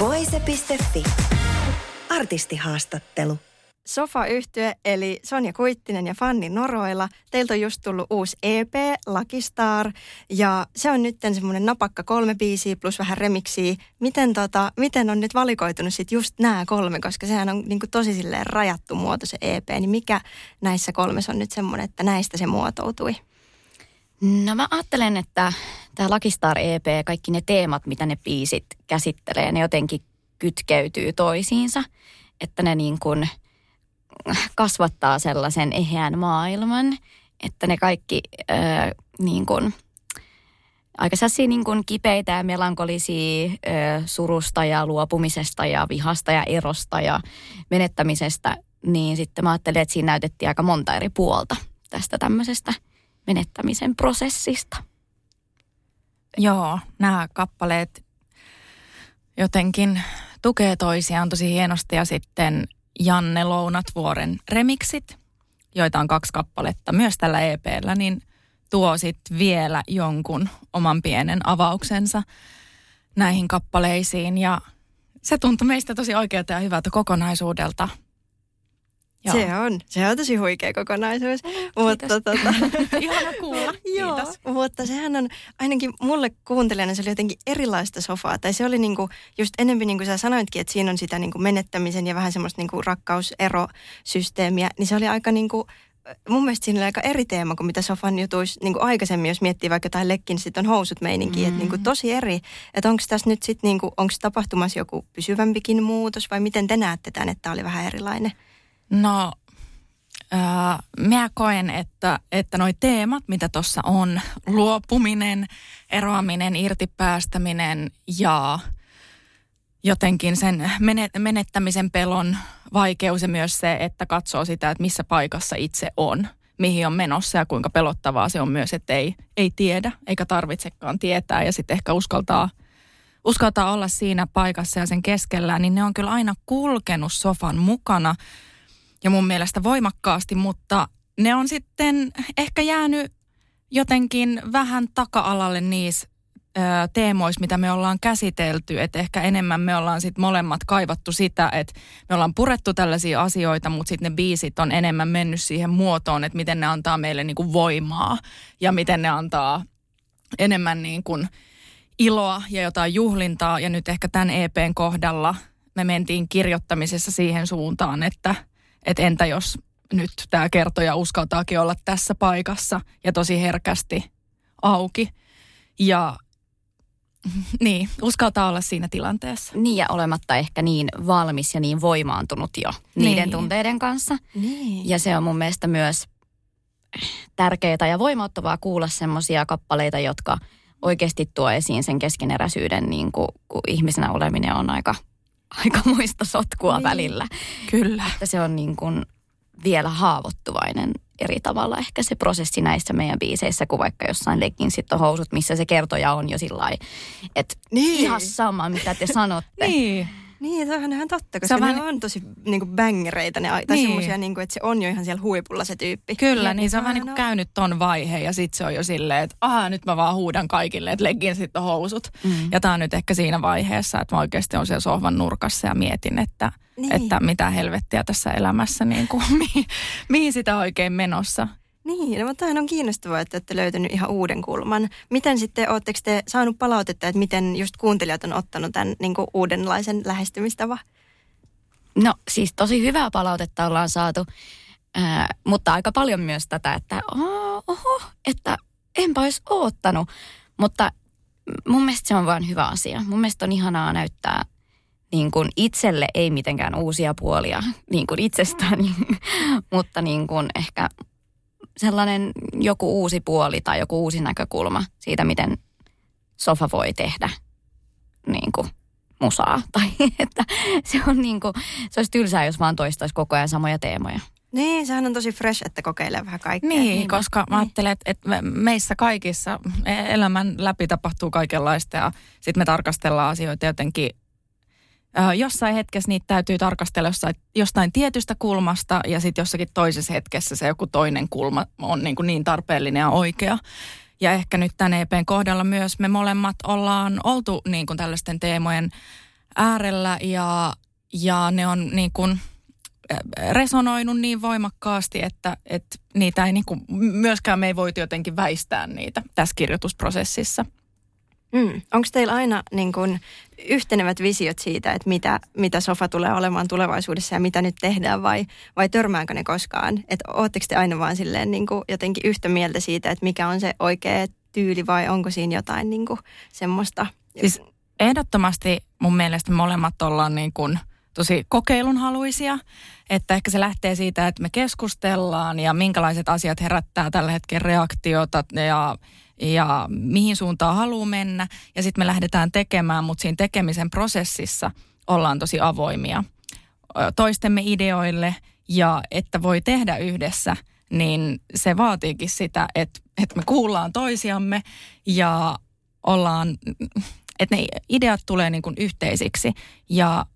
Voise.fi. Artistihaastattelu. sofa yhtye eli Sonja Kuittinen ja Fanni Noroila. Teiltä on just tullut uusi EP, Lucky Star, ja se on nyt semmoinen napakka kolme biisiä plus vähän remiksiä. Miten, tota, miten on nyt valikoitunut sit just nämä kolme, koska sehän on niinku tosi silleen rajattu muoto se EP, niin mikä näissä kolmessa on nyt semmoinen, että näistä se muotoutui? No mä ajattelen, että tämä Lucky Star EP, kaikki ne teemat, mitä ne biisit käsittelee, ne jotenkin kytkeytyy toisiinsa. Että ne niin kuin kasvattaa sellaisen eheän maailman, että ne kaikki äh, niin kuin, aika sellaisia niin kuin kipeitä ja melankolisia äh, surusta ja luopumisesta ja vihasta ja erosta ja menettämisestä, niin sitten mä ajattelin, että siinä näytettiin aika monta eri puolta tästä tämmöisestä menettämisen prosessista. Joo, nämä kappaleet jotenkin tukee toisiaan tosi hienosti ja sitten Janne Lounatvuoren remiksit, joita on kaksi kappaletta myös tällä EPllä, niin tuo sitten vielä jonkun oman pienen avauksensa näihin kappaleisiin ja se tuntui meistä tosi oikealta ja hyvältä kokonaisuudelta. Joo. Se on. Se on tosi huikea kokonaisuus. Mm, mutta tota, Ihana kuulla. Joo, mutta sehän on, ainakin mulle kuuntelijana se oli jotenkin erilaista sofaa. Tai se oli niinku, just enemmän niin kuin sä sanoitkin, että siinä on sitä niinku menettämisen ja vähän semmoista niinku rakkauserosysteemiä. Niin se oli aika niinku, mun mielestä siinä oli aika eri teema kuin mitä Sofan jutuissa niin kuin aikaisemmin, jos miettii vaikka jotain lekkin, niin sitten on housut meininki, mm. että niin kuin tosi eri. Että onko tässä nyt sitten, niin kuin, onko tapahtumassa joku pysyvämpikin muutos vai miten te näette tämän, että tämä oli vähän erilainen? No, äh, mä koen, että, että noi teemat, mitä tuossa on, luopuminen, eroaminen, irtipäästäminen ja jotenkin sen menettämisen pelon vaikeus ja myös se, että katsoo sitä, että missä paikassa itse on, mihin on menossa ja kuinka pelottavaa se on myös, että ei, ei tiedä eikä tarvitsekaan tietää ja sitten ehkä uskaltaa, uskaltaa olla siinä paikassa ja sen keskellä, niin ne on kyllä aina kulkenut sofan mukana – ja mun mielestä voimakkaasti, mutta ne on sitten ehkä jäänyt jotenkin vähän taka-alalle niissä teemoissa, mitä me ollaan käsitelty. Että ehkä enemmän me ollaan sitten molemmat kaivattu sitä, että me ollaan purettu tällaisia asioita, mutta sitten ne biisit on enemmän mennyt siihen muotoon, että miten ne antaa meille niinku voimaa ja miten ne antaa enemmän niin kuin iloa ja jotain juhlintaa. Ja nyt ehkä tämän EPn kohdalla me mentiin kirjoittamisessa siihen suuntaan, että – että entä jos nyt tämä kertoja uskaltaakin olla tässä paikassa ja tosi herkästi auki. Ja niin, uskaltaa olla siinä tilanteessa. Niin ja olematta ehkä niin valmis ja niin voimaantunut jo niiden niin. tunteiden kanssa. Niin. Ja se on mun mielestä myös tärkeää ja voimauttavaa kuulla semmoisia kappaleita, jotka oikeasti tuo esiin sen keskeneräisyyden, niin kuin, kun ihmisenä oleminen on aika – aika muista sotkua niin. välillä. Kyllä. Että se on niin kuin vielä haavoittuvainen eri tavalla ehkä se prosessi näissä meidän biiseissä kuin vaikka jossain sitten housut, missä se kertoja on jo sillä että niin. ihan sama mitä te sanotte. niin. Niin, se on ihan totta, koska se on ne vähän... on tosi niin kuin bängereitä, ne, tai niin. semmoisia, niin kuin, että se on jo ihan siellä huipulla se tyyppi. Kyllä, ja niin se on vähän niin kuin käynyt ton vaiheen ja sitten se on jo silleen, että aha, nyt mä vaan huudan kaikille, että leggin sitten housut. Mm. Ja tää on nyt ehkä siinä vaiheessa, että mä oikeasti on siellä sohvan nurkassa ja mietin, että, niin. että mitä helvettiä tässä elämässä, niin kuin, mihin, mihin sitä oikein menossa. Niin, no, mutta on kiinnostavaa, että olette löytänyt ihan uuden kulman. Miten sitten, oletteko te saanut palautetta, että miten just kuuntelijat on ottanut tämän niin kuin uudenlaisen lähestymistavan? No siis tosi hyvää palautetta ollaan saatu, äh, mutta aika paljon myös tätä, että oho, että enpä olisi oottanut. Mutta mun mielestä se on vain hyvä asia. Mun mielestä on ihanaa näyttää niin kuin itselle ei mitenkään uusia puolia niin kuin itsestään, mutta niin kuin ehkä sellainen joku uusi puoli tai joku uusi näkökulma siitä, miten sofa voi tehdä niin kuin musaa. Tai että se on niin kuin, se olisi tylsää, jos vaan toistaisi koko ajan samoja teemoja. Niin, sehän on tosi fresh, että kokeilee vähän kaikkea. Niin, niin koska mä ajattelen, että, että meissä kaikissa e- elämän läpi tapahtuu kaikenlaista ja sitten me tarkastellaan asioita jotenkin jossain hetkessä niitä täytyy tarkastella jossain, jostain tietystä kulmasta ja sitten jossakin toisessa hetkessä se joku toinen kulma on niin, kuin niin tarpeellinen ja oikea. Ja ehkä nyt tämän EPn kohdalla myös me molemmat ollaan oltu niin kuin tällaisten teemojen äärellä ja, ja ne on niin kuin resonoinut niin voimakkaasti, että, että niitä ei niin kuin, myöskään me ei voitu jotenkin väistää niitä tässä kirjoitusprosessissa. Mm. Onko teillä aina niin kun, yhtenevät visiot siitä, että mitä, mitä sofa tulee olemaan tulevaisuudessa ja mitä nyt tehdään vai, vai törmääkö ne koskaan? Että ootteko te aina vaan silleen niin kuin jotenkin yhtä mieltä siitä, että mikä on se oikea tyyli vai onko siinä jotain niin kuin semmoista? Siis ehdottomasti mun mielestä molemmat ollaan niin kuin tosi kokeilunhaluisia, että ehkä se lähtee siitä, että me keskustellaan ja minkälaiset asiat herättää tällä hetkellä reaktiota ja ja mihin suuntaan haluaa mennä. Ja sitten me lähdetään tekemään, mutta siinä tekemisen prosessissa ollaan tosi avoimia toistemme ideoille. Ja että voi tehdä yhdessä, niin se vaatiikin sitä, että, että me kuullaan toisiamme ja ollaan, että ne ideat tulee niin kuin yhteisiksi. Ja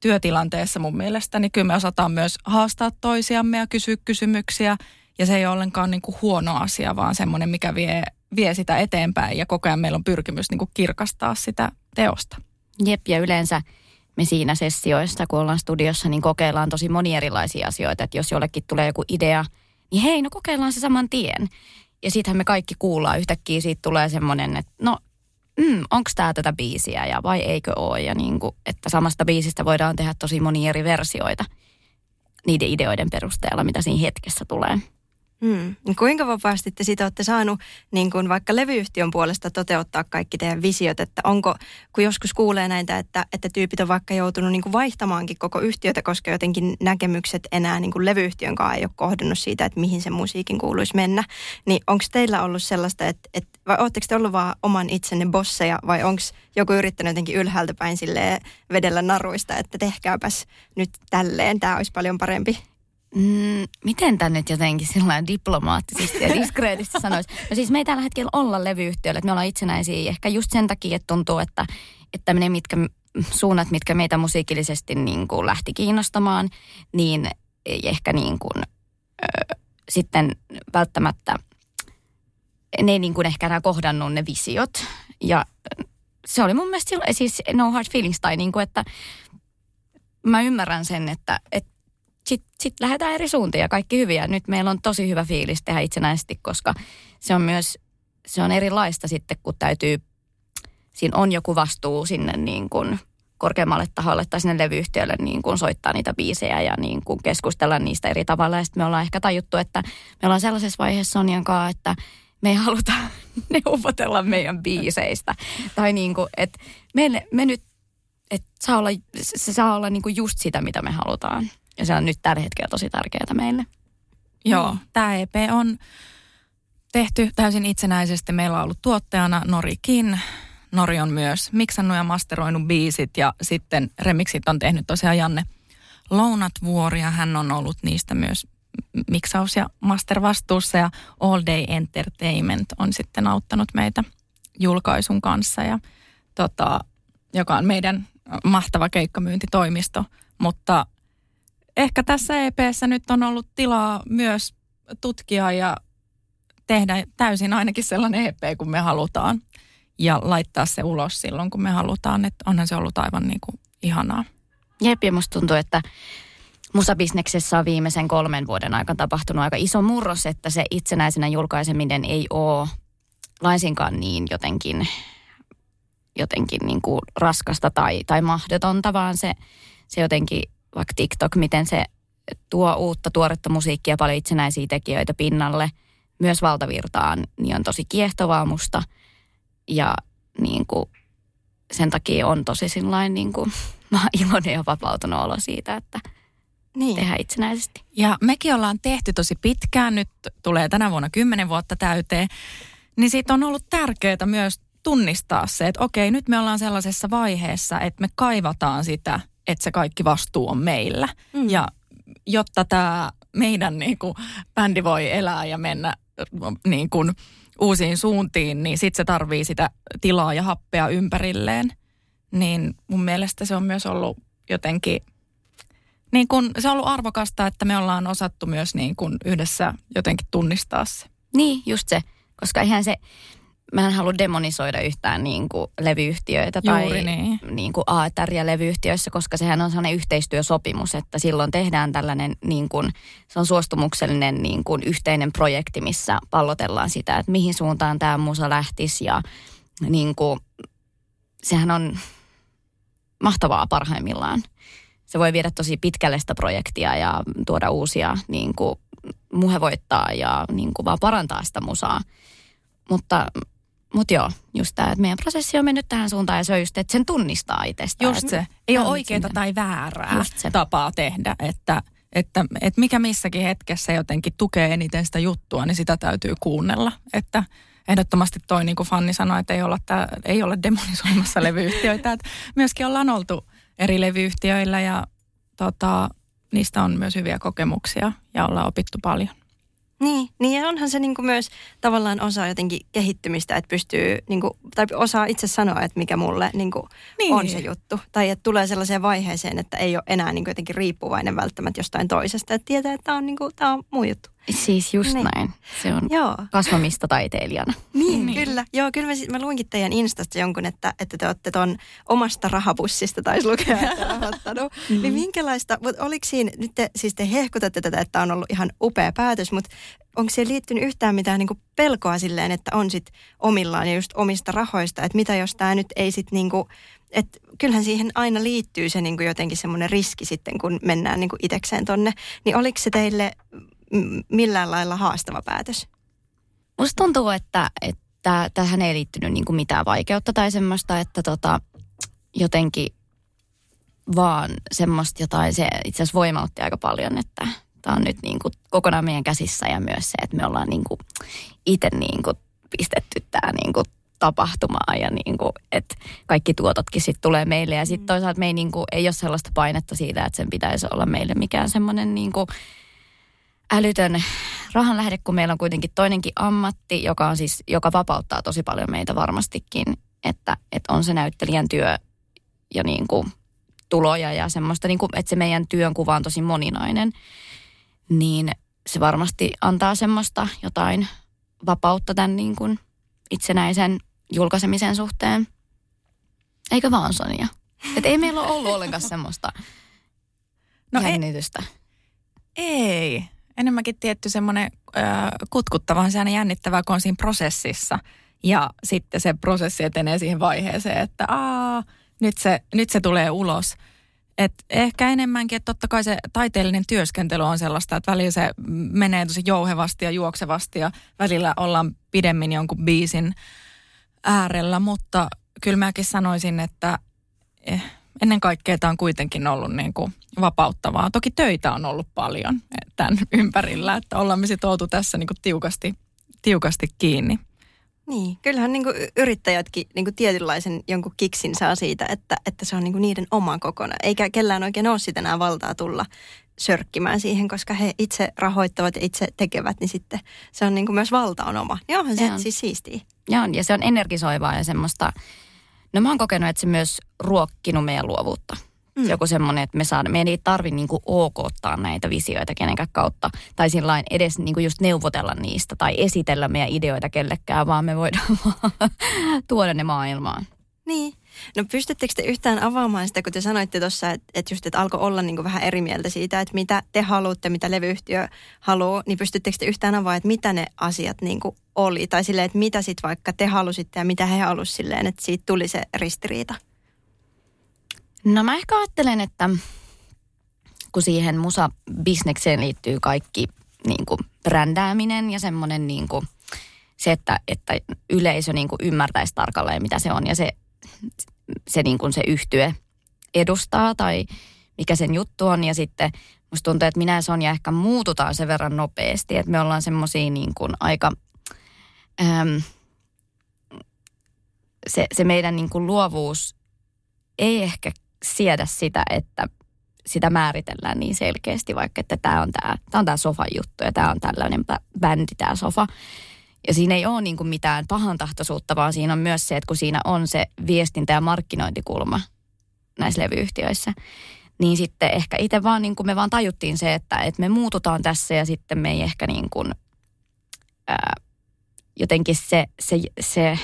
työtilanteessa mun mielestä, niin kyllä me osataan myös haastaa toisiamme ja kysyä kysymyksiä ja se ei ole ollenkaan niin kuin huono asia, vaan semmoinen, mikä vie vie sitä eteenpäin ja koko ajan meillä on pyrkimys niin kuin kirkastaa sitä teosta. Jep, ja yleensä me siinä sessioissa, kun ollaan studiossa, niin kokeillaan tosi moni erilaisia asioita. Että jos jollekin tulee joku idea, niin hei, no kokeillaan se saman tien. Ja sittenhän me kaikki kuullaan yhtäkkiä, siitä tulee semmoinen, että no, mm, onko tämä tätä biisiä ja vai eikö ole. Ja niin kuin, että samasta biisistä voidaan tehdä tosi moni eri versioita niiden ideoiden perusteella, mitä siinä hetkessä tulee. Hmm. Kuinka vapaasti te sitä olette saanut niin kuin vaikka levyyhtiön puolesta toteuttaa kaikki teidän visiot, että onko, kun joskus kuulee näitä, että, että tyypit on vaikka joutunut niin vaihtamaankin koko yhtiötä, koska jotenkin näkemykset enää niin levyyhtiön kanssa ei ole kohdannut siitä, että mihin se musiikin kuuluisi mennä, niin onko teillä ollut sellaista, että, että vai oletteko te ollut vaan oman itsenne bosseja vai onko joku yrittänyt jotenkin ylhäältä päin vedellä naruista, että tehkääpäs nyt tälleen, tämä olisi paljon parempi? Mm, miten tämä nyt jotenkin sillä diplomaattisesti ja diskreetisti sanoisi? No siis me ei tällä hetkellä olla levyyhtiöllä, että me ollaan itsenäisiä ehkä just sen takia, että tuntuu, että, että ne mitkä, suunnat, mitkä meitä musiikillisesti niin kuin lähti kiinnostamaan, niin ei ehkä niin kuin, ö, sitten välttämättä ne ei niin kuin ehkä enää kohdannut ne visiot. Ja se oli mun mielestä siis no hard feelings tai niin kuin, että mä ymmärrän sen, että, että sitten sit lähdetään eri suuntiin ja kaikki hyviä. Nyt meillä on tosi hyvä fiilis tehdä itsenäisesti, koska se on myös, se on erilaista sitten, kun täytyy, siinä on joku vastuu sinne niin kuin korkeammalle taholle tai sinne levyyhtiölle niin kuin soittaa niitä biisejä ja niin kuin keskustella niistä eri tavalla. Ja sitten me ollaan ehkä tajuttu, että me ollaan sellaisessa vaiheessa Sonjan kanssa, että me ei haluta neuvotella meidän biiseistä. Tai niin kuin, että meille, me nyt, että saa olla, se saa olla niin kuin just sitä, mitä me halutaan. Ja se on nyt tällä hetkellä tosi tärkeää meille. Joo, mm. tämä EP on tehty täysin itsenäisesti. Meillä on ollut tuottajana Nori Kin. Nori on myös miksannut ja masteroinut biisit ja sitten remixit on tehnyt tosiaan Janne Lounatvuori ja hän on ollut niistä myös miksaus- ja mastervastuussa ja All Day Entertainment on sitten auttanut meitä julkaisun kanssa ja tota, joka on meidän mahtava keikkamyyntitoimisto, mutta ehkä tässä EPssä nyt on ollut tilaa myös tutkia ja tehdä täysin ainakin sellainen EP, kun me halutaan. Ja laittaa se ulos silloin, kun me halutaan. Että onhan se ollut aivan niin kuin ihanaa. Jep, ja musta tuntuu, että musabisneksessä on viimeisen kolmen vuoden aikana tapahtunut aika iso murros, että se itsenäisenä julkaiseminen ei ole laisinkaan niin jotenkin, jotenkin niin kuin raskasta tai, tai mahdotonta, vaan se, se jotenkin vaikka TikTok, miten se tuo uutta tuoretta musiikkia, paljon itsenäisiä tekijöitä pinnalle, myös valtavirtaan, niin on tosi kiehtovaa musta. Ja niin kuin, sen takia on tosi sillain, niin kuin, mä iloinen ja vapautunut olo siitä, että niin. tehdään itsenäisesti. Ja mekin ollaan tehty tosi pitkään, nyt tulee tänä vuonna kymmenen vuotta täyteen, niin siitä on ollut tärkeää myös tunnistaa se, että okei, nyt me ollaan sellaisessa vaiheessa, että me kaivataan sitä, että se kaikki vastuu on meillä. Mm. Ja jotta tämä meidän niin kuin, bändi voi elää ja mennä niin kuin, uusiin suuntiin, niin sitten se tarvii sitä tilaa ja happea ympärilleen. Niin mun mielestä se on myös ollut jotenkin, niin kun, se on ollut arvokasta, että me ollaan osattu myös niin kun yhdessä jotenkin tunnistaa se. Niin, just se. Koska eihän se, mä en halua demonisoida yhtään niin kuin levyyhtiöitä tai niin. Niin kuin AETR levyyhtiöissä, koska sehän on sellainen yhteistyösopimus, että silloin tehdään tällainen, niin kuin, se on suostumuksellinen niin kuin yhteinen projekti, missä pallotellaan sitä, että mihin suuntaan tämä musa lähtisi ja niin kuin, sehän on mahtavaa parhaimmillaan. Se voi viedä tosi pitkälle sitä projektia ja tuoda uusia niin kuin, muhevoittaa ja niin kuin, vaan parantaa sitä musaa. Mutta mutta joo, just tämä, että meidän prosessi on mennyt tähän suuntaan ja se on just, että sen tunnistaa itsestään. Just se. Ei ole oikeaa tai väärää tapaa tehdä, että, että, että mikä missäkin hetkessä jotenkin tukee eniten sitä juttua, niin sitä täytyy kuunnella. Että ehdottomasti toi niin kuin Fanni sanoi, että ei olla, tää, ei olla demonisoimassa levyyhtiöitä. Että myöskin ollaan oltu eri levyyhtiöillä ja tota, niistä on myös hyviä kokemuksia ja ollaan opittu paljon. Niin, niin ja onhan se niinku myös tavallaan osa jotenkin kehittymistä, että pystyy, niinku, tai osaa itse sanoa, että mikä mulle niinku niin. on se juttu. Tai että tulee sellaiseen vaiheeseen, että ei ole enää niinku jotenkin riippuvainen välttämättä jostain toisesta. Että tietää, että tämä on, niinku, tää on mun juttu. Siis just niin. näin. Se on Joo. kasvamista taiteilijana. Niin, niin, kyllä. Joo, kyllä mä, mä luinkin teidän Instasta jonkun, että, että te olette ton omasta rahapussista taisi lukea, että rahoittanut. mm. Niin minkälaista, mutta oliko siinä, nyt te, siis te hehkutatte tätä, että on ollut ihan upea päätös, mutta onko siihen liittynyt yhtään mitään niin pelkoa silleen, että on sit omillaan ja just omista rahoista, että mitä jos tämä nyt ei sitten niin että kyllähän siihen aina liittyy se niin jotenkin semmoinen riski sitten, kun mennään niin itekseen tonne. Niin oliko se teille millään lailla haastava päätös? Musta tuntuu, että, että tähän ei liittynyt niin kuin mitään vaikeutta tai semmoista, että tota, jotenkin vaan semmoista jotain, se itse asiassa voimautti aika paljon, että tämä on nyt niin kuin kokonaan meidän käsissä ja myös se, että me ollaan niin kuin itse niin kuin pistetty tämä niin kuin tapahtumaan ja niin kuin, että kaikki tuototkin sitten tulee meille. Ja sitten mm. toisaalta me ei, niin kuin, ei ole sellaista painetta siitä, että sen pitäisi olla meille mikään semmoinen niin kuin, älytön rahan lähde, kun meillä on kuitenkin toinenkin ammatti, joka, on siis, joka vapauttaa tosi paljon meitä varmastikin, että, että on se näyttelijän työ ja niin kuin tuloja ja semmoista, niin kuin, että se meidän työn kuva on tosi moninainen, niin se varmasti antaa semmoista jotain vapautta tämän niin kuin itsenäisen julkaisemisen suhteen. Eikö vaan Sonia? Että ei meillä ole ollut ollenkaan semmoista no jännitystä. Ei, ei enemmänkin tietty semmoinen kutkuttava, se jännittävää, kun on siinä prosessissa. Ja sitten se prosessi etenee siihen vaiheeseen, että aa, nyt se, nyt se tulee ulos. Et ehkä enemmänkin, että totta kai se taiteellinen työskentely on sellaista, että välillä se menee tosi jouhevasti ja juoksevasti ja välillä ollaan pidemmin jonkun biisin äärellä, mutta kyllä mäkin sanoisin, että eh, ennen kaikkea tämä on kuitenkin ollut niin kuin vapauttavaa. Toki töitä on ollut paljon tämän ympärillä, että ollaan me sitten oltu tässä niin kuin tiukasti, tiukasti kiinni. Niin, kyllähän niin kuin yrittäjätkin niin kuin tietynlaisen jonkun kiksin saa siitä, että, että se on niin kuin niiden oma kokonaan. Eikä kellään oikein ole sitä enää valtaa tulla sörkkimään siihen, koska he itse rahoittavat ja itse tekevät, niin sitten se on niin kuin myös valta on oma. Ja onhan se, se on. siis siistiä. Ja on, ja se on energisoivaa ja semmoista No mä oon kokenut, että se myös ruokkinut meidän luovuutta. Mm. Joku semmoinen, että me saadaan, meidän ei tarvi niinku okottaa näitä visioita kenenkään kautta. Tai sillä edes niinku just neuvotella niistä tai esitellä meidän ideoita kellekään, vaan me voidaan tuoda ne maailmaan. Niin. No pystyttekö te yhtään avaamaan sitä, kun te sanoitte tuossa, että, että just että alkoi olla niin vähän eri mieltä siitä, että mitä te haluatte, mitä levyyhtiö haluaa, niin pystyttekö te yhtään avaamaan, että mitä ne asiat niin oli? Tai silleen, että mitä sitten vaikka te halusitte ja mitä he halusivat silleen, että siitä tuli se ristiriita? No mä ehkä ajattelen, että kun siihen musa-bisnekseen liittyy kaikki niin kuin brändääminen ja semmoinen niin kuin se, että, että yleisö niin kuin ymmärtäisi tarkalleen, mitä se on ja se se, niin kuin se yhtye edustaa tai mikä sen juttu on. Ja sitten musta tuntuu, että minä ja Sonja ehkä muututaan sen verran nopeasti, että me ollaan semmoisia niin kuin aika... Äm, se, se meidän niin kuin luovuus ei ehkä siedä sitä, että sitä määritellään niin selkeästi, vaikka että tämä on tämä, tämä on tämä sofan juttu ja tämä on tällainen bändi, tämä sofa. Ja siinä ei ole niin kuin mitään pahantahtoisuutta, vaan siinä on myös se, että kun siinä on se viestintä- ja markkinointikulma näissä levyyhtiöissä, niin sitten ehkä itse vaan niin kuin me vaan tajuttiin se, että, että me muututaan tässä ja sitten me ei ehkä niin kuin, ää, jotenkin se, se, se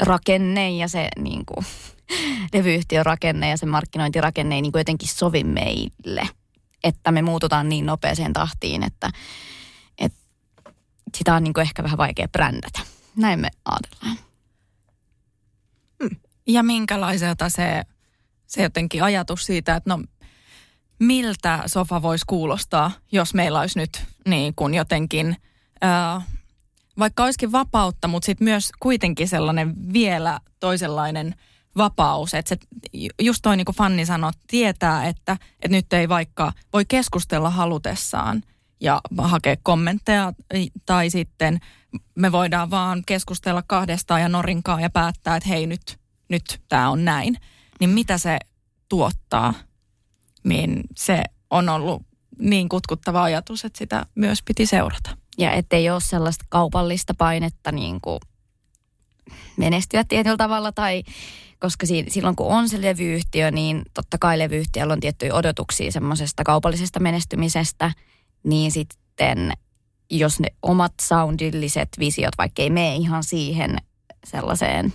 rakenne ja se niin kuin, levyyhtiön rakenne ja se markkinointirakenne ei niin kuin jotenkin sovi meille. Että me muututaan niin nopeeseen tahtiin, että sitä on niin kuin ehkä vähän vaikea brändätä. Näin me ajatellaan. Hmm. Ja minkälaiselta se, se jotenkin ajatus siitä, että no miltä sofa voisi kuulostaa, jos meillä olisi nyt niin kuin jotenkin, ää, vaikka olisikin vapautta, mutta sitten myös kuitenkin sellainen vielä toisenlainen – vapaus. Että se, just toi niin kuin Fanni sanoi, tietää, että, että nyt ei vaikka voi keskustella halutessaan ja hakea kommentteja tai sitten me voidaan vaan keskustella kahdestaan ja norinkaan ja päättää, että hei nyt, nyt tämä on näin. Niin mitä se tuottaa, niin se on ollut niin kutkuttava ajatus, että sitä myös piti seurata. Ja ettei ole sellaista kaupallista painetta niin kuin menestyä tietyllä tavalla tai koska si- silloin kun on se levyyhtiö, niin totta kai levyyhtiöllä on tiettyjä odotuksia semmoisesta kaupallisesta menestymisestä, niin sitten jos ne omat soundilliset visiot, vaikka ei mene ihan siihen sellaiseen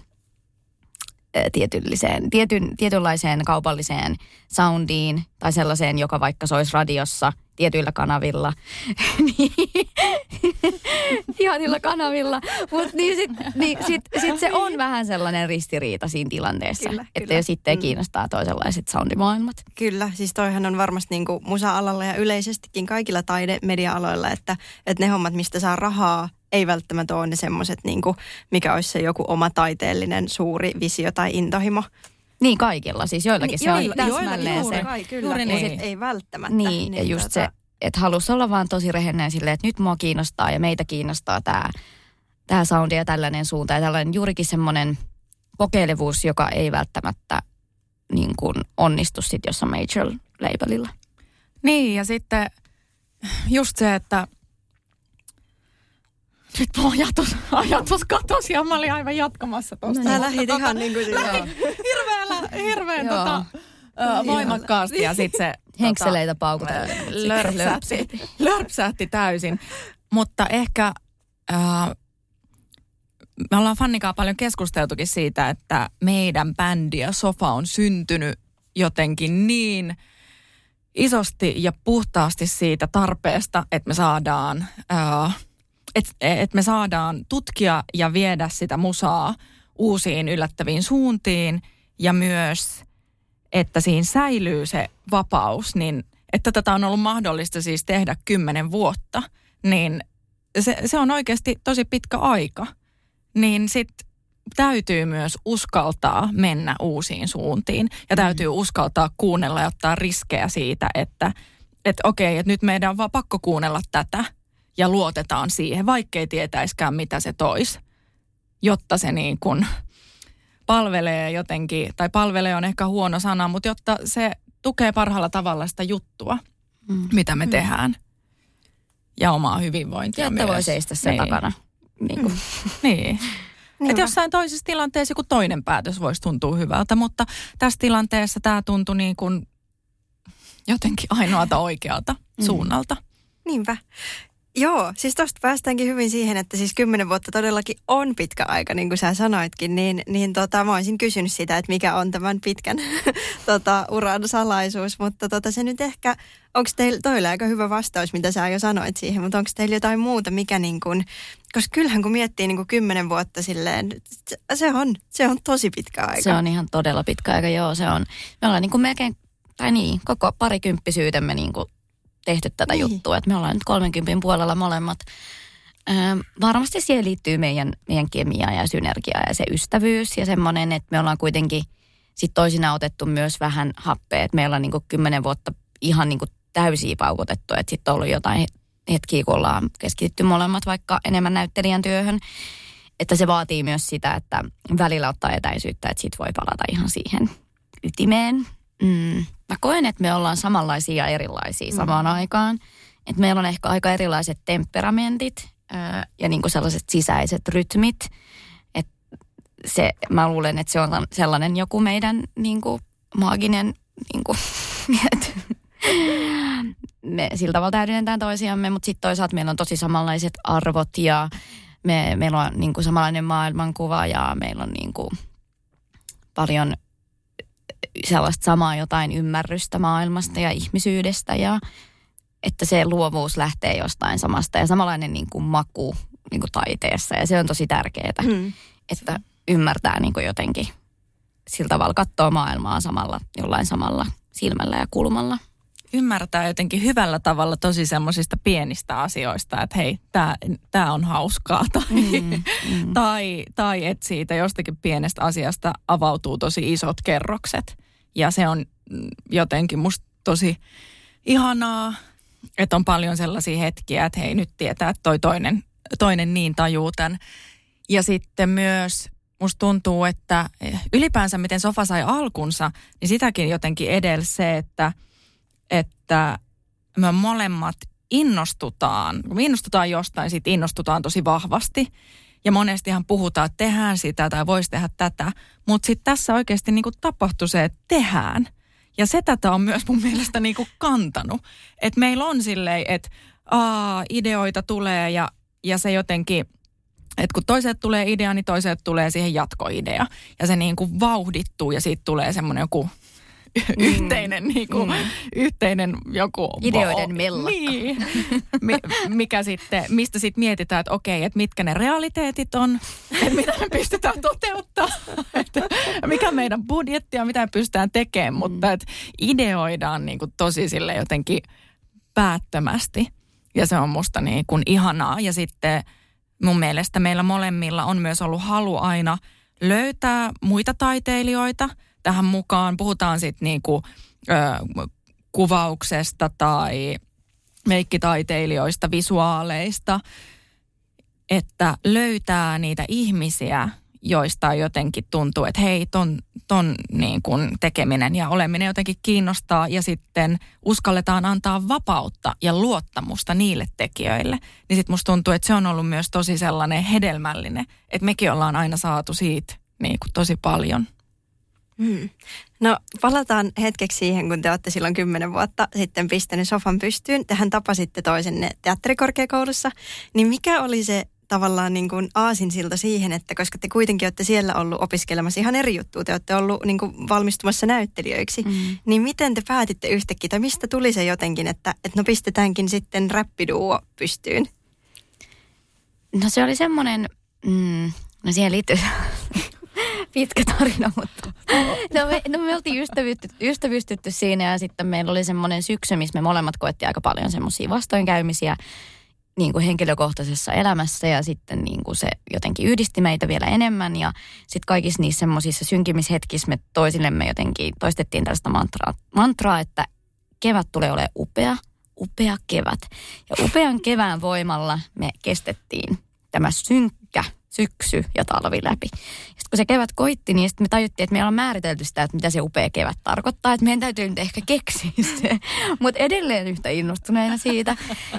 tietylliseen, tietyn, tietynlaiseen kaupalliseen soundiin tai sellaiseen, joka vaikka soisi radiossa – tietyillä kanavilla. Niin. Ihanilla kanavilla. Mutta niin sitten niin sit, sit se on vähän sellainen ristiriita siinä tilanteessa. Kyllä, että kyllä. jo sitten mm. kiinnostaa toisenlaiset soundimaailmat. Kyllä, siis toihan on varmasti niin kuin musa-alalla ja yleisestikin kaikilla taide-media-aloilla, että, että ne hommat, mistä saa rahaa, ei välttämättä ole ne semmoiset, niin mikä olisi se joku oma taiteellinen suuri visio tai intohimo. Niin kaikilla, siis joillakin niin, se joilla, on täsmälleen se. Kai, kyllä, juuri niin. ei välttämättä. Niin, niin ja just tota... se, että halusi olla vaan tosi rehellinen silleen, että nyt mua kiinnostaa ja meitä kiinnostaa tämä tää soundi ja tällainen suunta. Ja tällainen juurikin semmoinen kokeilevuus, joka ei välttämättä niin kuin onnistu sitten jossain major labelilla. Niin ja sitten just se, että nyt mun ajatus, ajatus katosi ja mä olin aivan jatkamassa tuosta. No, lähdit tota, ihan niin kuin lähdin hirveän, hirveän tota, voimakkaasti ja sitten se Henkseleitä tota, paukutellen. Lörpsähti, lörpsähti täysin. Mutta ehkä äh, me ollaan Fannikaa paljon keskusteltukin siitä, että meidän bändi ja sofa on syntynyt jotenkin niin isosti ja puhtaasti siitä tarpeesta, että me saadaan, äh, että et me saadaan tutkia ja viedä sitä musaa uusiin yllättäviin suuntiin ja myös että siinä säilyy se vapaus, niin että tätä on ollut mahdollista siis tehdä kymmenen vuotta, niin se, se on oikeasti tosi pitkä aika. Niin sitten täytyy myös uskaltaa mennä uusiin suuntiin ja mm. täytyy uskaltaa kuunnella ja ottaa riskejä siitä, että, että okei, että nyt meidän on vaan pakko kuunnella tätä ja luotetaan siihen, vaikkei tietäiskään mitä se toisi, jotta se niin kuin palvelee jotenkin, tai palvelee on ehkä huono sana, mutta jotta se tukee parhaalla tavalla sitä juttua, mm. mitä me mm. tehdään. Ja omaa hyvinvointia ja myös. voi seistä sen niin. takana. Niin. Kuin. niin. niin että jossain toisessa tilanteessa joku toinen päätös voisi tuntua hyvältä, mutta tässä tilanteessa tämä tuntui niin kuin jotenkin ainoalta oikealta mm. suunnalta. Niinpä. Joo, siis tuosta päästäänkin hyvin siihen, että siis kymmenen vuotta todellakin on pitkä aika, niin kuin sä sanoitkin, niin, niin tota, mä olisin kysynyt sitä, että mikä on tämän pitkän tota, uran salaisuus, mutta tota, se nyt ehkä, onko teillä, toi aika hyvä vastaus, mitä sä jo sanoit siihen, mutta onko teillä jotain muuta, mikä niin kuin, koska kyllähän kun miettii niin kuin kymmenen vuotta silleen, se on, se on tosi pitkä aika. Se on ihan todella pitkä aika, joo, se on. Me ollaan niin kuin melkein, tai niin, koko parikymppisyytemme niin kuin tehty tätä niin. juttua. Että me ollaan nyt 30 puolella molemmat. Öö, varmasti siihen liittyy meidän, meidän kemia ja synergia ja se ystävyys ja semmoinen, että me ollaan kuitenkin sit toisinaan otettu myös vähän happea. Että meillä on niin kymmenen vuotta ihan niin täysiä paukutettu. Että sitten on ollut jotain hetkiä, kun ollaan keskitytty molemmat vaikka enemmän näyttelijän työhön. että se vaatii myös sitä, että välillä ottaa etäisyyttä, että sit voi palata ihan siihen ytimeen. Mm. Mä koen, että me ollaan samanlaisia ja erilaisia mm. samaan aikaan. Että meillä on ehkä aika erilaiset temperamentit ää, ja niin kuin sellaiset sisäiset rytmit. Et se, mä luulen, että se on sellainen joku meidän niin kuin, maaginen, niin kuin, me sillä tavalla täydennetään toisiamme, mutta sitten toisaalta meillä on tosi samanlaiset arvot ja me, meillä on niin kuin samanlainen maailmankuva ja meillä on niin kuin paljon sellaista samaa jotain ymmärrystä maailmasta ja ihmisyydestä ja että se luovuus lähtee jostain samasta ja samanlainen niin kuin maku niin kuin taiteessa ja se on tosi tärkeää, mm. että ymmärtää niin kuin jotenkin sillä tavalla katsoa maailmaa samalla, jollain samalla silmällä ja kulmalla ymmärtää jotenkin hyvällä tavalla tosi semmoisista pienistä asioista, että hei, tämä on hauskaa. Tai, mm, mm. tai, tai että siitä jostakin pienestä asiasta avautuu tosi isot kerrokset. Ja se on jotenkin musta tosi ihanaa, että on paljon sellaisia hetkiä, että hei, nyt tietää, että toi toinen, toinen niin tajuu tämän. Ja sitten myös musta tuntuu, että ylipäänsä miten sofa sai alkunsa, niin sitäkin jotenkin edellä se, että – että me molemmat innostutaan. Kun me innostutaan jostain, sitten innostutaan tosi vahvasti. Ja monestihan puhutaan, että tehdään sitä tai voisi tehdä tätä. Mutta sitten tässä oikeasti niinku tapahtui se, että tehdään. Ja se tätä on myös mun mielestä niinku kantanut. Että meillä on silleen, että aa, ideoita tulee ja, ja se jotenkin, että kun toiset tulee idea, niin toiset tulee siihen jatkoidea. Ja se niin kuin vauhdittuu ja siitä tulee semmoinen joku mm. yhteinen, niin kuin, mm. yhteinen joku... Ideoiden mellakka. Niin, mikä sitten, mistä sitten mietitään, että okei, että mitkä ne realiteetit on, että mitä me pystytään toteuttamaan, että mikä meidän budjetti on, mitä me pystytään tekemään, mm. mutta että ideoidaan niin kuin tosi sille jotenkin päättömästi. Ja se on musta niin kuin ihanaa. Ja sitten mun mielestä meillä molemmilla on myös ollut halu aina löytää muita taiteilijoita – tähän mukaan. Puhutaan sitten niinku, ö, kuvauksesta tai meikkitaiteilijoista, visuaaleista, että löytää niitä ihmisiä, joista jotenkin tuntuu, että hei, ton, ton niin kun tekeminen ja oleminen jotenkin kiinnostaa ja sitten uskalletaan antaa vapautta ja luottamusta niille tekijöille. Niin sitten musta tuntuu, että se on ollut myös tosi sellainen hedelmällinen, että mekin ollaan aina saatu siitä niin kuin tosi paljon. Mm. No palataan hetkeksi siihen, kun te olette silloin kymmenen vuotta sitten pistänyt sofan pystyyn. Tehän tapasitte toisenne teatterikorkeakoulussa. Niin mikä oli se tavallaan niin kuin aasinsilta siihen, että koska te kuitenkin olette siellä ollut opiskelemassa ihan eri juttua, te olette ollut niin kuin valmistumassa näyttelijöiksi, mm. niin miten te päätitte yhtäkkiä, tai mistä tuli se jotenkin, että, että no pistetäänkin sitten räppiduo pystyyn? No se oli semmoinen, mm, no siihen liittyy pitkä tarina, mutta no me, no me oltiin ystävystytty, ystävystytty siinä ja sitten meillä oli semmoinen syksy, missä me molemmat koettiin aika paljon semmoisia vastoinkäymisiä niin kuin henkilökohtaisessa elämässä ja sitten niin kuin se jotenkin yhdisti meitä vielä enemmän ja sitten kaikissa niissä semmoisissa synkimishetkissä me toisillemme jotenkin toistettiin tällaista mantraa, mantraa, että kevät tulee olemaan upea, upea kevät. Ja upean kevään voimalla me kestettiin tämä synkkä syksy ja talvi läpi. Sitten kun se kevät koitti, niin sitten me tajuttiin, että meillä on määritelty sitä, että mitä se upea kevät tarkoittaa. Että meidän täytyy nyt ehkä keksiä se. Mutta edelleen yhtä innostuneena siitä.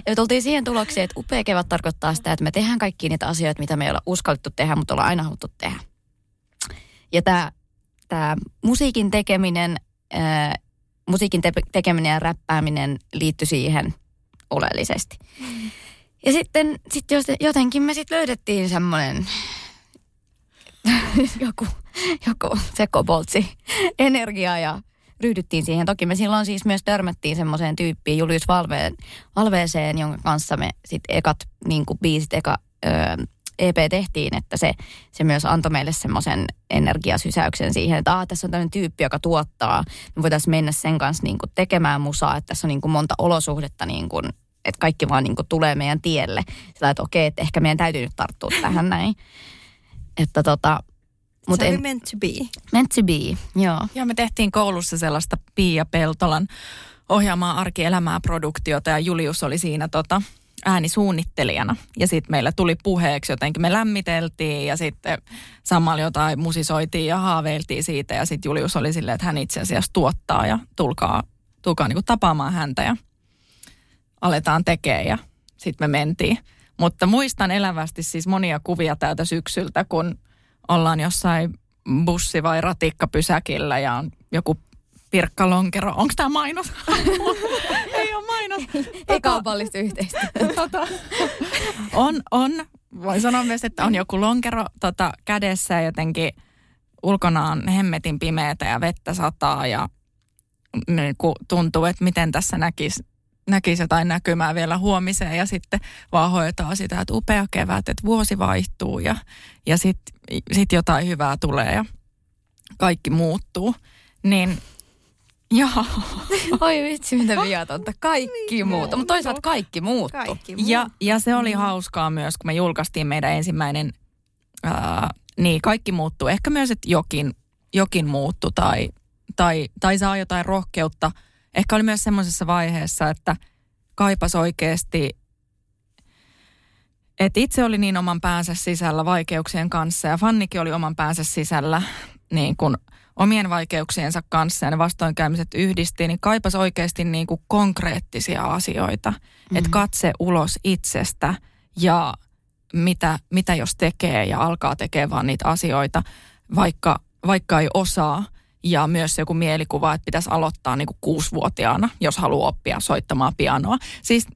Ja tultiin siihen tulokseen, että upea kevät tarkoittaa sitä, että me tehdään kaikki niitä asioita, mitä me ei olla uskallettu tehdä, mutta ollaan aina haluttu tehdä. Ja tämä tää musiikin tekeminen, musiikin te- tekeminen ja räppääminen liittyi siihen oleellisesti. Mm. Ja sitten sit jotenkin me sitten löydettiin semmoinen joku, joku sekoboltsi energiaa ja ryhdyttiin siihen. Toki me silloin siis myös törmättiin semmoiseen tyyppiin Julius Valveen, Valveeseen, jonka kanssa me sitten ekat niin kuin biisit, eka ö, EP tehtiin, että se, se myös antoi meille semmoisen energiasysäyksen siihen, että tässä on tämmöinen tyyppi, joka tuottaa. Me voitaisiin mennä sen kanssa niin kuin tekemään musaa, että tässä on niin kuin monta olosuhdetta niin kuin että kaikki vaan niin kuin tulee meidän tielle. Sillä että okei, että ehkä meidän täytyy nyt tarttua tähän näin. Että tota, mutta se en, meant to be. Meant to be, joo. Ja me tehtiin koulussa sellaista Pia Peltolan ohjaamaa arkielämää produktiota ja Julius oli siinä tota, äänisuunnittelijana. Ja sitten meillä tuli puheeksi jotenkin, me lämmiteltiin ja sitten samalla jotain musisoitiin ja haaveiltiin siitä. Ja sitten Julius oli silleen, että hän itse asiassa tuottaa ja tulkaa, tulkaa niinku tapaamaan häntä ja aletaan tekemään ja sitten me mentiin. Mutta muistan elävästi siis monia kuvia täältä syksyltä, kun ollaan jossain bussi- vai ratikkapysäkillä ja on joku Pirkka Lonkero. Onko tämä mainos? Ei ole mainos. Ei kaupallista yhteistyötä. tota, on, on. Voin sanoa myös, että on joku lonkero tota, kädessä ja jotenkin ulkona on hemmetin pimeätä ja vettä sataa ja niin tuntuu, että miten tässä näkisi näkisi jotain näkymää vielä huomiseen ja sitten vaan hoitaa sitä, että upea kevät, että vuosi vaihtuu ja, ja sitten sit jotain hyvää tulee ja kaikki muuttuu. Niin Joo. Oi vitsi, mitä viatonta. Kaikki niin, muuttuu. Mutta toisaalta kaikki muuttuu. Kaikki Ja, ja se oli hauskaa myös, kun me julkaistiin meidän ensimmäinen, ää, niin kaikki muuttuu. Ehkä myös, että jokin, jokin muuttu tai, tai, tai saa jotain rohkeutta. Ehkä oli myös semmoisessa vaiheessa, että kaipas oikeasti, että itse oli niin oman päänsä sisällä vaikeuksien kanssa ja Fannikin oli oman päänsä sisällä niin kuin omien vaikeuksiensa kanssa ja ne vastoinkäymiset yhdisti, niin kaipas oikeasti niin kuin konkreettisia asioita. Mm-hmm. Että katse ulos itsestä ja mitä, mitä jos tekee ja alkaa tekemään vaan niitä asioita, vaikka, vaikka ei osaa. Ja myös joku mielikuva, että pitäisi aloittaa niin kuin kuusivuotiaana, jos haluaa oppia soittamaan pianoa. Siis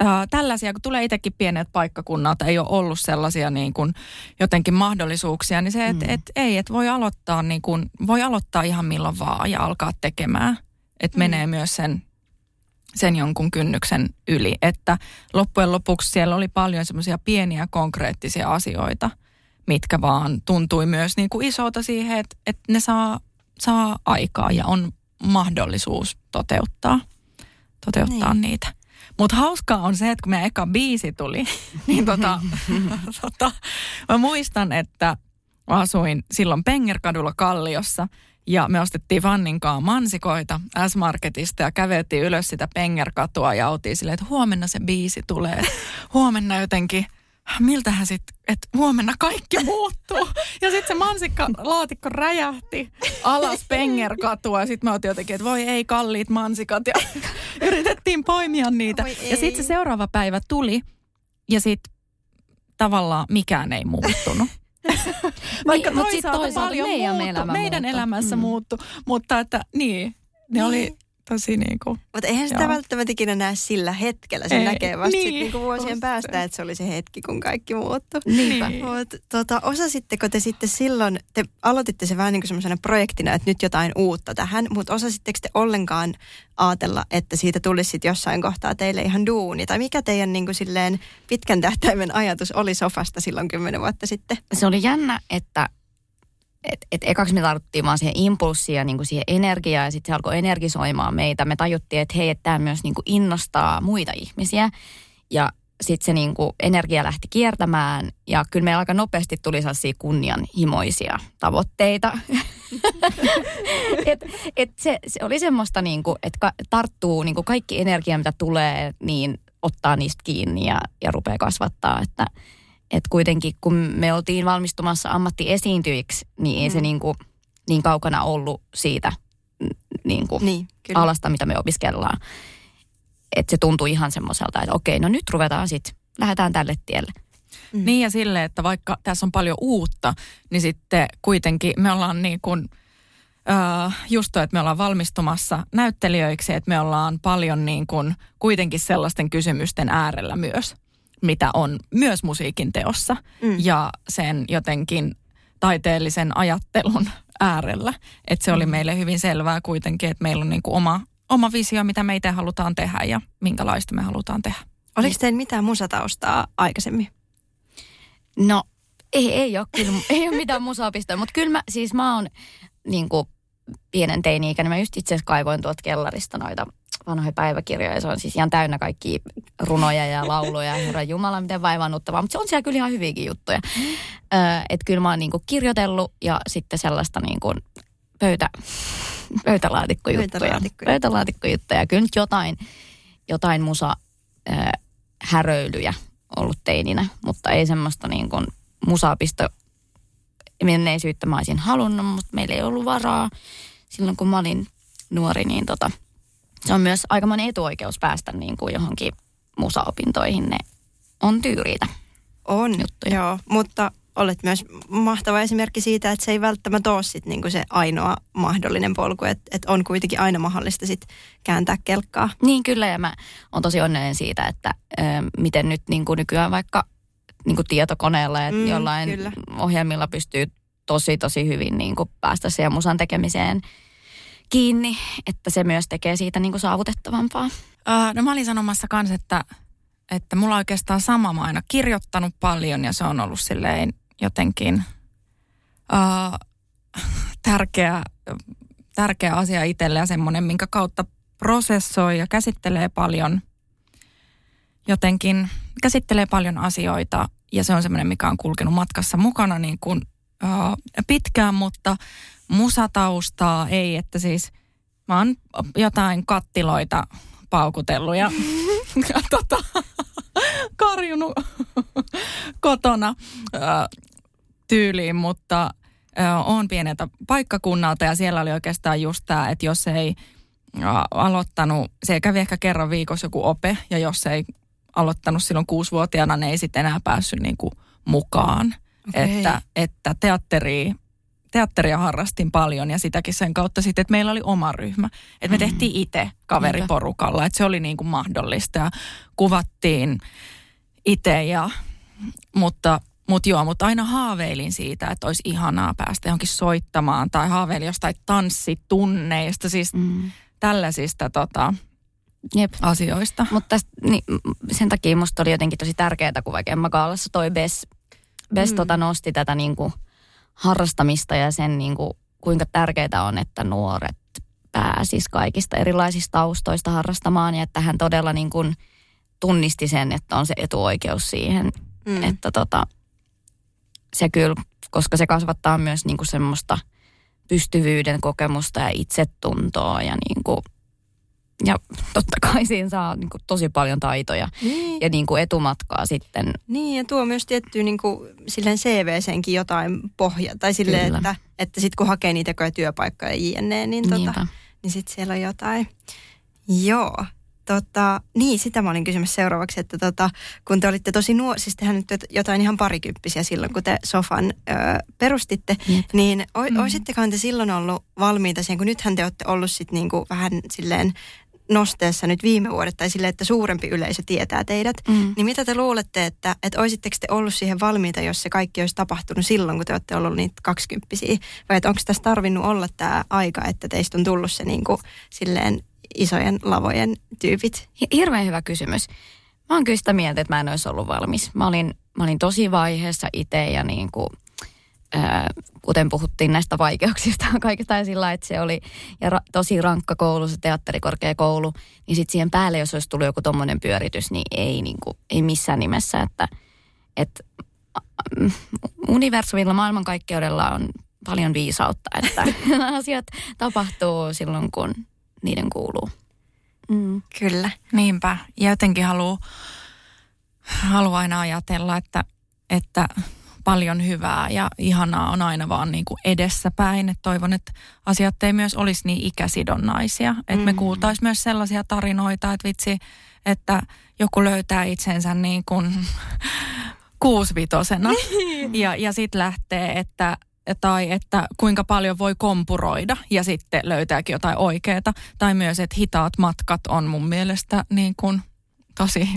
ää, tällaisia, kun tulee itsekin pienet paikkakunnat, ei ole ollut sellaisia niin kuin jotenkin mahdollisuuksia, niin se, että mm. et, ei, että voi aloittaa niin kuin, voi aloittaa ihan milloin vaan ja alkaa tekemään. Että mm. menee myös sen, sen jonkun kynnyksen yli. Että loppujen lopuksi siellä oli paljon semmoisia pieniä konkreettisia asioita, mitkä vaan tuntui myös niin kuin isolta siihen, että, että ne saa, saa aikaa ja on mahdollisuus toteuttaa, toteuttaa niin. niitä. Mutta hauskaa on se, että kun meidän eka biisi tuli, niin tota, tota, mä muistan, että mä asuin silloin Pengerkadulla Kalliossa ja me ostettiin Vanninkaan mansikoita S-Marketista ja käveltiin ylös sitä Pengerkatua ja oltiin silleen, että huomenna se biisi tulee. Huomenna jotenkin – miltähän sitten, että huomenna kaikki muuttuu. Ja sitten se mansikkalaatikko räjähti alas Pengerkatua ja sitten me oltiin jotenkin, että voi ei kalliit mansikat ja yritettiin poimia niitä. Ja sitten se seuraava päivä tuli ja sitten tavallaan mikään ei muuttunut. Vaikka niin, toisaalta, toisaalta paljon meidän, muuttu, elämä meidän muuttu. elämässä mm. muuttui, mutta että niin, ne niin. oli tosi niin kuin, Mutta eihän sitä joo. välttämättä ikinä näe sillä hetkellä. Se Ei, näkee vasta niin, sit niin kuin vuosien se. päästä, että se oli se hetki, kun kaikki muuttui. Niinpä. Niin. Mut, tota, osasitteko te sitten silloin, te aloititte se vähän niin kuin semmoisena projektina, että nyt jotain uutta tähän, mutta osasitteko te ollenkaan ajatella, että siitä tulisi sitten jossain kohtaa teille ihan duuni? Tai mikä teidän niin kuin silleen pitkän tähtäimen ajatus oli sofasta silloin kymmenen vuotta sitten? Se oli jännä, että et, et ekaksi me tarvittiin vaan siihen impulssia ja niin siihen energiaa ja sitten se alkoi energisoimaan meitä. Me tajuttiin, että hei, että tämä myös niin kuin innostaa muita ihmisiä ja sitten se niin kuin energia lähti kiertämään ja kyllä meillä aika nopeasti tuli sellaisia kunnianhimoisia tavoitteita. et, et se, se oli semmoista, niin kuin, että tarttuu niin kuin kaikki energia, mitä tulee, niin ottaa niistä kiinni ja, ja rupeaa kasvattaa, että – et kuitenkin kun me oltiin valmistumassa ammattiesiintyjiksi, niin ei mm. se niin, kuin, niin kaukana ollut siitä niin kuin niin, alasta, mitä me opiskellaan. Että se tuntui ihan semmoiselta, että okei, no nyt ruvetaan sitten, lähdetään tälle tielle. Mm. Niin ja sille, että vaikka tässä on paljon uutta, niin sitten kuitenkin me ollaan niin kuin, uh, just toi, että me ollaan valmistumassa näyttelijöiksi, että me ollaan paljon niin kuin kuitenkin sellaisten kysymysten äärellä myös mitä on myös musiikin teossa mm. ja sen jotenkin taiteellisen ajattelun äärellä. Että se oli mm. meille hyvin selvää kuitenkin, että meillä on niin kuin oma, oma visio, mitä me itse halutaan tehdä ja minkälaista me halutaan tehdä. Oliko teillä mitään musataustaa aikaisemmin? No ei, ei ole kyllä, ei ole mitään musaopistoa, mutta kyllä mä, siis mä oon niin kuin pienen teini-ikäinen. Mä just itse asiassa kaivoin tuolta kellarista noita vanhoja päiväkirjoja. Se on siis ihan täynnä kaikki runoja ja lauluja. Herra Jumala, miten vaivannuttavaa. Mutta se on siellä kyllä ihan hyviäkin juttuja. että kyllä mä oon niinku kirjoitellut ja sitten sellaista niinku pöytä, pöytälaatikkojuttuja. Pöytälaatikkojuttuja. Pöytälaatikkojuttuja. Kyllä nyt jotain, jotain musa, häröilyjä ollut teininä, mutta ei semmoista niin kuin musaapisto menneisyyttä mä olisin halunnut, mutta meillä ei ollut varaa silloin, kun mä olin nuori, niin tota, se on myös aikamoinen etuoikeus päästä niin kuin johonkin musaopintoihin. Ne on tyyriitä. On, juttuja. joo, mutta olet myös mahtava esimerkki siitä, että se ei välttämättä ole sit niinku se ainoa mahdollinen polku, että et on kuitenkin aina mahdollista sit kääntää kelkkaa. Niin kyllä, ja mä oon tosi onnellinen siitä, että ö, miten nyt niin kuin nykyään vaikka niin kuin tietokoneella ja Mm, mm, jollain kyllä. ohjelmilla pystyy tosi tosi hyvin niin kuin päästä siihen musan tekemiseen kiinni, että se myös tekee siitä niin kuin saavutettavampaa. Uh, no mä olin sanomassa kanssa, että, että mulla oikeastaan sama. Mä aina kirjoittanut paljon ja se on ollut silleen jotenkin uh, tärkeä, tärkeä asia itselle ja semmoinen, minkä kautta prosessoi ja käsittelee paljon jotenkin, käsittelee paljon asioita ja se on semmoinen, mikä on kulkenut matkassa mukana niin kuin, uh, pitkään, mutta musataustaa ei, että siis mä oon jotain kattiloita paukutellut ja, ja tota, karjunut kotona tyyliin, mutta ää, on pieneltä paikkakunnalta ja siellä oli oikeastaan just tämä, että jos ei aloittanut, se kävi ehkä kerran viikossa joku ope ja jos ei aloittanut silloin kuusivuotiaana, niin ei sitten enää päässyt niinku mukaan. Okei. Että, että teatteri, teatteria harrastin paljon ja sitäkin sen kautta sitten, että meillä oli oma ryhmä. Että me tehtiin itse kaveriporukalla, että se oli niin kuin mahdollista ja kuvattiin itse ja, mutta, mutta joo, mutta aina haaveilin siitä, että olisi ihanaa päästä johonkin soittamaan tai haaveilin jostain tanssitunneista, siis Mm. tällaisista tota, Jep. asioista. Mutta niin, sen takia musta oli jotenkin tosi tärkeää, kun vaikka Emma Kaalassa toi Bess, Bess Mm. tota nosti tätä niin kuin harrastamista ja sen niin kuin, kuinka tärkeää on, että nuoret pääsis kaikista erilaisista taustoista harrastamaan ja että hän todella niin kuin tunnisti sen, että on se etuoikeus siihen, Mm. että tota, se kyllä, koska se kasvattaa myös niin kuin semmoista pystyvyyden kokemusta ja itsetuntoa ja niin kuin, ja totta kai siinä saa niin kuin tosi paljon taitoja Niin, ja niin kuin etumatkaa sitten. niin, ja tuo myös tiettyä niin kuin, silleen CV-senkin jotain pohja, tai silleen, Kyllä. että, että sitten kun hakee niitä työpaikkoja ja jne, niin, tota, Niinpä. niin sitten siellä on jotain. Joo. Tota, niin, sitä mä olin kysymässä seuraavaksi, että tota, kun te olitte tosi nuori, siis tehän nyt jotain ihan parikymppisiä silloin, kun te Sofan ö, perustitte, Jep. niin o, Mm. olisittekaan te silloin ollut valmiita siihen, kun nythän te olette ollut sit niinku vähän silleen nosteessa nyt viime vuodet, tai silleen, että suurempi yleisö tietää teidät, Mm. niin mitä te luulette, että, että olisitteko te ollut siihen valmiita, jos se kaikki olisi tapahtunut silloin, kun te olette ollut niitä kaksikymppisiä? Vai että onko tässä tarvinnut olla tämä aika, että teistä on tullut se niin kuin, silleen isojen lavojen tyypit? Hi- Hirveän hyvä kysymys. Mä oon kyllä sitä mieltä, että mä en olisi ollut valmis. Mä olin, mä olin tosi vaiheessa itse ja niin kuin, kuten puhuttiin näistä vaikeuksista kaikista ja sillä että se oli ja ra- tosi rankka koulu, se teatterikorkeakoulu, niin sitten siihen päälle, jos olisi tullut joku tommonen pyöritys, niin ei, niin kuin, ei missään nimessä, että, että mm, universumilla maailmankaikkeudella on paljon viisautta, että asiat tapahtuu silloin, kun niiden kuuluu. Mm. Kyllä. Niinpä. Ja jotenkin haluaa halu aina ajatella, että, että paljon hyvää ja ihanaa on aina vaan niin kuin edessäpäin. Et toivon, että asiat ei myös olisi niin ikäsidonnaisia. Että me Mm. kuultaisiin myös sellaisia tarinoita, että vitsi, että joku löytää itsensä niin kuin kuusvitosena ja, ja sitten lähtee, että tai että kuinka paljon voi kompuroida ja sitten löytääkin jotain oikeaa. Tai myös, että hitaat matkat on mun mielestä niin kuin tosi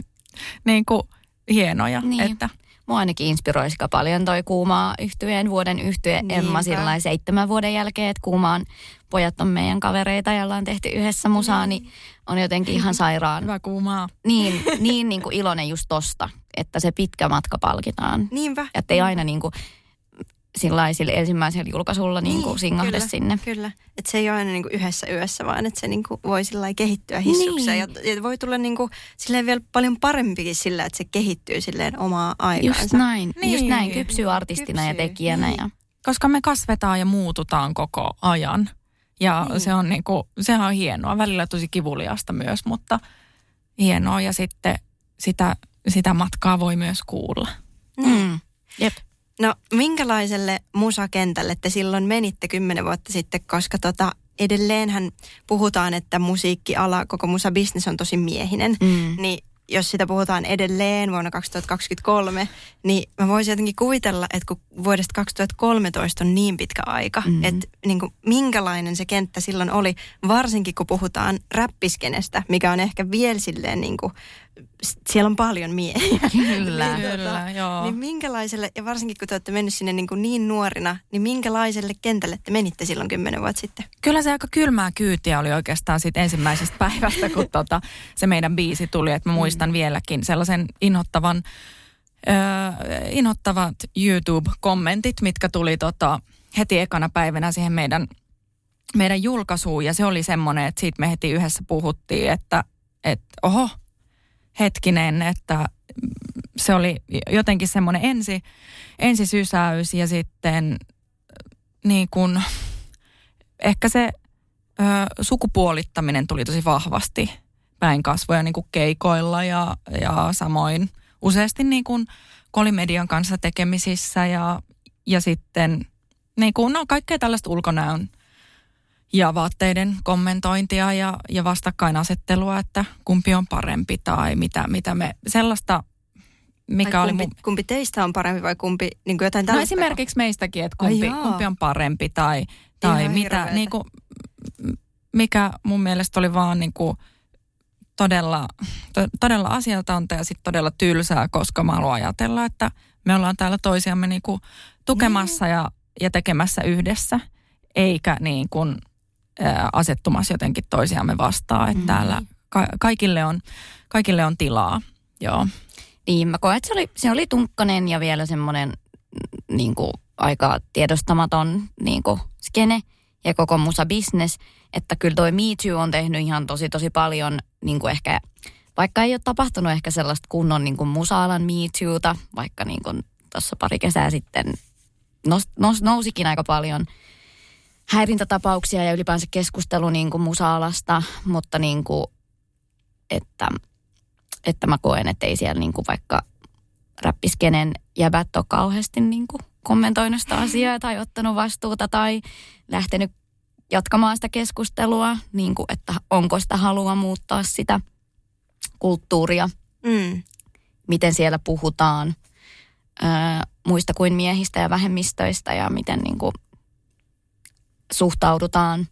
niin kuin hienoja. Niin. Että, Mua ainakin inspiroi aika paljon toi Kuumaa yhtyeen vuoden yhtye Niinpä. Emma sillä seitsemän vuoden jälkeen, että Kuumaan pojat on meidän kavereita ja ollaan tehty yhdessä musaa, niin on jotenkin ihan sairaan hyvä kuumaa. niin, niin, niin kuin iloinen just tosta, että se pitkä matka palkitaan. Niinpä. Että ei aina niin kuin sillä ensimmäisellä julkaisulla niin kuin singahda kyllä, sinne. Kyllä, että se ei ole aina niin kuin yhdessä yössä, vaan että se niin kuin voi sillä lailla kehittyä hissukseen. Niin. Ja, ja voi tulla niin kuin, silleen vielä paljon parempikin sillä, että se kehittyy silleen omaa aikaansa. Just näin, Niin. just näin, kypsyy artistina ja Kypsyy, tekijänä. niin. Ja, Koska me kasvetaan ja muututaan koko ajan. Ja Niin. se on niin kuin, sehän on hienoa. Välillä tosi kivuliasta myös, mutta hienoa. Ja sitten sitä sitä matkaa voi myös kuulla. Mm. Jep. No minkälaiselle musakentälle te silloin menitte kymmenen vuotta sitten, koska tota, edelleenhän puhutaan, että musiikkiala, koko musabisnes on tosi miehinen, Mm. niin jos sitä puhutaan edelleen vuonna 2023, niin mä voisin jotenkin kuvitella, että kun vuodesta 2013 on niin pitkä aika, Mm. mm. että niin kuin, minkälainen se kenttä silloin oli, varsinkin kun puhutaan räppiskenestä, mikä on ehkä vielä silleen niin kuin, siellä on paljon miehiä. Kyllä. Niin, Kyllä, tota, joo. Niin minkälaiselle, ja varsinkin kun te olette mennyt sinne niin, kuin niin nuorina, niin minkälaiselle kentälle te menitte silloin kymmenen vuotta sitten? Kyllä se aika kylmää kyytiä oli oikeastaan siitä ensimmäisestä päivästä, kun tota, se meidän biisi tuli. Että mä muistan vieläkin sellaisen inhottavan, ö, inhottavat YouTube-kommentit, mitkä tuli tota, heti ekana päivänä siihen meidän, meidän julkaisuun. Ja se oli semmoinen, että siitä me heti yhdessä puhuttiin, että, että oho, hetkinen, että se oli jotenkin semmoinen ensi, ensisysäys ja sitten niin kuin, ehkä se ö, sukupuolittaminen tuli tosi vahvasti päin kasvoja niin keikoilla ja, ja samoin useasti niin kuin kolimedian kanssa tekemisissä ja, ja sitten niin kuin, no, kaikkea tällaista ulkonäön ja vaatteiden kommentointia ja, ja vastakkainasettelua, että kumpi on parempi tai mitä, mitä me sellaista, mikä Tai oli kumpi, mun, kumpi teistä on parempi vai kumpi niin kuin jotain No esimerkiksi meistäkin, että kumpi, kumpi on parempi tai, tai Ihan mitä, hirveetä. niin kuin, mikä mun mielestä oli vaan niin kuin todella, to, todella asialtonta ja sitten todella tylsää, koska mä haluan ajatella, että me ollaan täällä toisiamme niin kuin tukemassa ja, ja tekemässä yhdessä, eikä niin kuin asettumassa jotenkin toisiamme vastaan, että täällä ka- kaikille, on, kaikille on tilaa. Joo. Niin, mä koen, että se oli, se oli tunkkanen ja vielä semmoinen mm, niin kuin, aika tiedostamaton niin kuin, skene ja koko musa business. Että kyllä toi Me Too on tehnyt ihan tosi tosi paljon, niin kuin ehkä, vaikka ei ole tapahtunut ehkä sellaista kunnon niin kuin musa-alan Me Toota, vaikka niin kuin tuossa pari kesää sitten nous, nous, nousikin aika paljon häirintätapauksia ja ylipäänsä keskustelu niin kuin musa-alasta, mutta niin kuin, että että mä koen, että ei siellä niinku vaikka räppiskenen jäbät ole kauheasti niinku kommentoinut sitä asiaa tai ottanut vastuuta tai lähtenyt jatkamaan sitä keskustelua, niinku, että onko sitä halua muuttaa sitä kulttuuria, Mm. miten siellä puhutaan ö, muista kuin miehistä ja vähemmistöistä ja miten niinku suhtaudutaan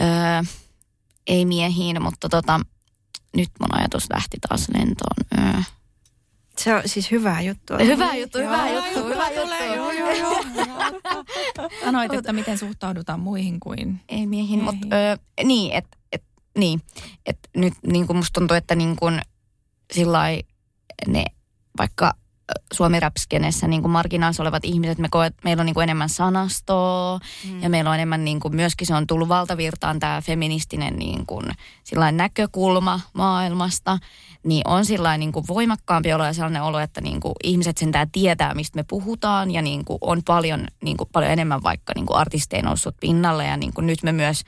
ö, ei miehiin, mutta tota, nyt mun ajatus lähti taas lentoon. Öö. Se on siis hyvää juttua. Hyvä juttu, Joo. hyvä juttu, hyvä Tulee, joo, juttu. joo, joo. Sanoit, että miten suhtaudutaan muihin kuin... Ei miehiin, mutta öö, niin, että et, niin, et nyt niin kuin musta tuntuu, että niin kuin sillai ne vaikka suomi rapskenessä niin marginaalissa olevat ihmiset, me koet, meillä on niin kuin enemmän sanastoa mm. ja meillä on enemmän niin kuin myöskin se on tullut valtavirtaan tämä feministinen niin kuin näkökulma maailmasta, niin on sillain niin kuin voimakkaampi olo ja sellainen olo, että niin kuin ihmiset sentään tietää, mistä me puhutaan ja niin kuin on paljon, niin kuin paljon enemmän vaikka niin kuin artisteja noussut pinnalle ja niin kuin nyt me myös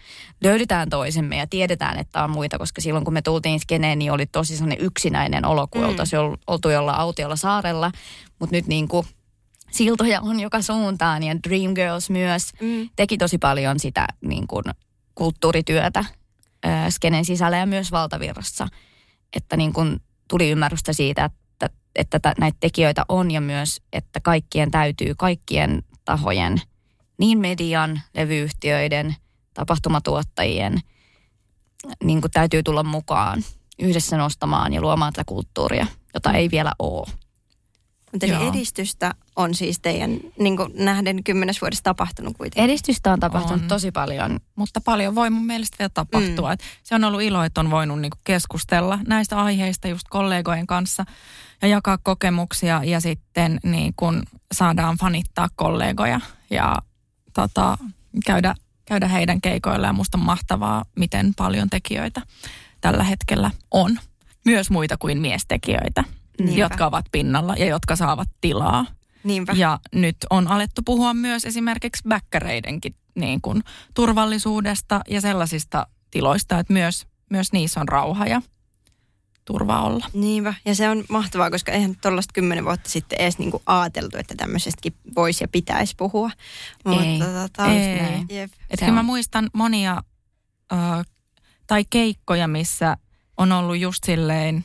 löydetään toisemme ja tiedetään, että on muita, koska silloin kun me tultiin skeneen, niin oli tosi sellainen yksinäinen olo, kun mm. oltaisiin ol- oltu jollain autiolla saarella, mutta nyt niin kuin siltoja on joka suuntaan ja Dreamgirls myös Mm. teki tosi paljon sitä niin kuin kulttuurityötä ö, skenen sisällä ja myös valtavirrassa. Että niin kuin tuli ymmärrystä siitä, että, että tä- näitä tekijöitä on ja myös, että kaikkien täytyy, kaikkien tahojen, niin median, levyyhtiöiden, tapahtumatuottajien, niin kuin täytyy tulla mukaan yhdessä nostamaan ja luomaan tätä kulttuuria, jota ei vielä ole. Mutta eli Joo. edistystä on siis teidän niin kuin nähden kymmenes vuodessa tapahtunut kuitenkin. Edistystä on tapahtunut On. tosi paljon. Mutta paljon voi mun mielestä vielä tapahtua. Mm. Se on ollut ilo, että on voinut niinku keskustella näistä aiheista just kollegojen kanssa ja jakaa kokemuksia ja sitten niin kun saadaan fanittaa kollegoja ja tota, käydä, käydä heidän keikoilla. Ja musta on mahtavaa, miten paljon tekijöitä tällä hetkellä on. Myös muita kuin miestekijöitä, Niinpä. jotka ovat pinnalla ja jotka saavat tilaa. Niinpä. Ja nyt on alettu puhua myös esimerkiksi bäkkäreidenkin niin kuin turvallisuudesta ja sellaisista tiloista, että myös, myös niissä on rauha ja turva olla. Niinpä, ja se on mahtavaa, koska eihän tuollaista kymmenen vuotta sitten edes niinku ajateltu, että tämmöisestäkin voisi ja pitäisi puhua. Ei, tota, ei. Jep. Et kyllä mä muistan monia ö, tai keikkoja, missä on ollut just silleen,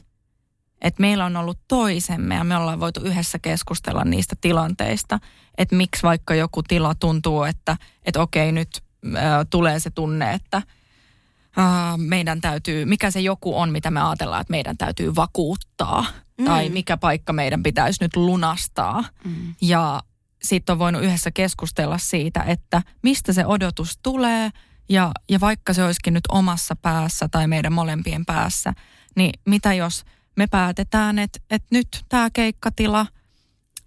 että meillä on ollut toisemme ja me ollaan voitu yhdessä keskustella niistä tilanteista, että miksi vaikka joku tila tuntuu, että, että okei nyt ö, tulee se tunne, että ö, meidän täytyy, mikä se joku on, mitä me ajatellaan, että meidän täytyy vakuuttaa mm. tai mikä paikka meidän pitäisi nyt lunastaa. Mm. Ja sitten on voinut yhdessä keskustella siitä, että mistä se odotus tulee ja, ja vaikka se olisikin nyt omassa päässä tai meidän molempien päässä, niin mitä jos me päätetään, että, että nyt tämä keikkatila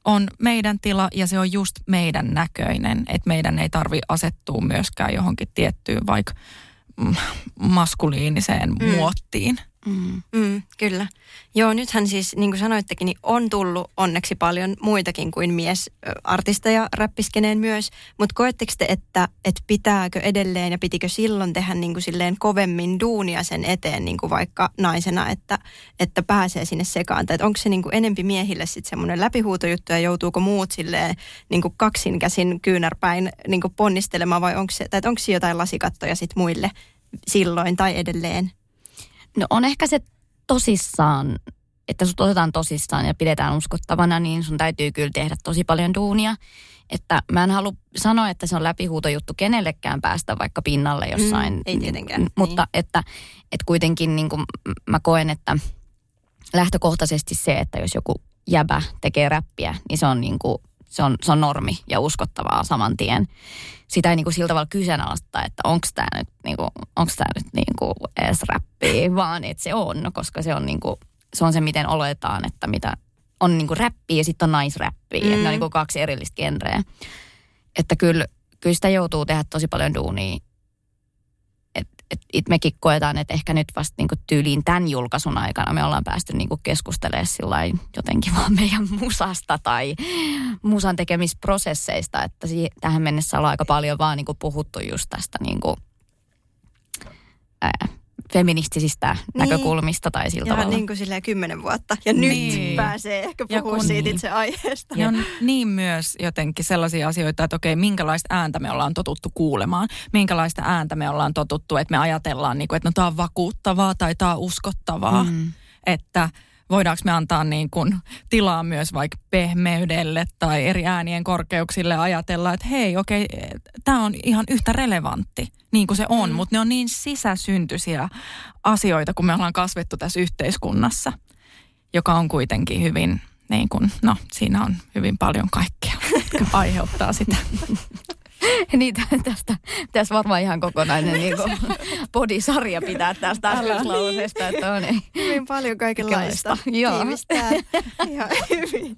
on meidän tila ja se on just meidän näköinen, että meidän ei tarvi asettua myöskään johonkin tiettyyn vaikka mm, maskuliiniseen mm. muottiin. Mm. Mm, kyllä. Joo, nythän siis, niin kuin sanoittekin, niin on tullut onneksi paljon muitakin kuin miesartisteja räppiskeneen myös. Mutta koetteko te, että, että pitääkö edelleen ja pitikö silloin tehdä niin kuin silleen kovemmin duunia sen eteen niin kuin vaikka naisena, että, että pääsee sinne sekaan? Tai onko se niin kuin enempi miehille sitten semmoinen läpihuutojuttu ja joutuuko muut silleen niin kuin kaksin käsin kyynärpäin niin kuin ponnistelemaan vai onko se, tai onko jotain lasikattoja sitten muille silloin tai edelleen? No on ehkä se tosissaan, että sut otetaan tosissaan ja pidetään uskottavana, niin sun täytyy kyllä tehdä tosi paljon duunia. Että mä en halua sanoa, että se on läpihuutojuttu kenellekään päästä vaikka pinnalle jossain. Mm, ei tietenkään, Mutta niin. että, että kuitenkin niin kuin mä koen, että lähtökohtaisesti se, että jos joku jäbä tekee räppiä, niin se on niin kuin, se on, se on normi ja uskottavaa saman tien. Sitä ei niin kuin sillä tavalla kyseenalaista, että onko tämä nyt, niin kuin, onks tää nyt niin kuin edes räppiä, vaan että se on, koska se on, niin kuin, se on se, miten oletaan, että mitä on niin kuin räppiä ja sitten on naisräppiä. Mm. Että ne on niin kuin kaksi erillistä genreä. Että kyllä, kyllä sitä joutuu tehdä tosi paljon duunia. Et, et, mekin koetaan, että ehkä nyt vasta niinku tyyliin tämän julkaisun aikana me ollaan päästy niinku keskustelemaan jotenkin vaan meidän musasta tai musan tekemisprosesseista, että si- tähän mennessä ollaan aika paljon vaan niinku puhuttu just tästä niinku, ää, feministisistä Niin. näkökulmista tai sillä Ja tavalla. niin kuin silleen kymmenen vuotta. Ja nyt Niin. pääsee ehkä puhumaan siitä niin. itse aiheesta. Ja on niin myös jotenkin sellaisia asioita, että okei, minkälaista ääntä me ollaan totuttu kuulemaan, minkälaista ääntä me ollaan totuttu, että me ajatellaan, niin kuin, että no tämä on vakuuttavaa tai tämä on uskottavaa, mm. että voidaanko me antaa niin kuin tilaa myös vaikka pehmeydelle tai eri äänien korkeuksille ajatella, että hei, okei, tämä on ihan yhtä relevantti, niin kuin se on, mm. mutta ne on niin sisäsyntyisiä asioita, kun me ollaan kasvettu tässä yhteiskunnassa, joka on kuitenkin hyvin, niin kuin, no siinä on hyvin paljon kaikkea, jotka aiheuttaa sitä. Niin tä- tästä, tässä varmaan ihan kokonainen niin kuin, bodisarja pitää tästä äskeislauseesta, että on niin. Hyvin paljon kaikenlaista. Kaikenlaista, joo. Tiivistää ihan hyvin.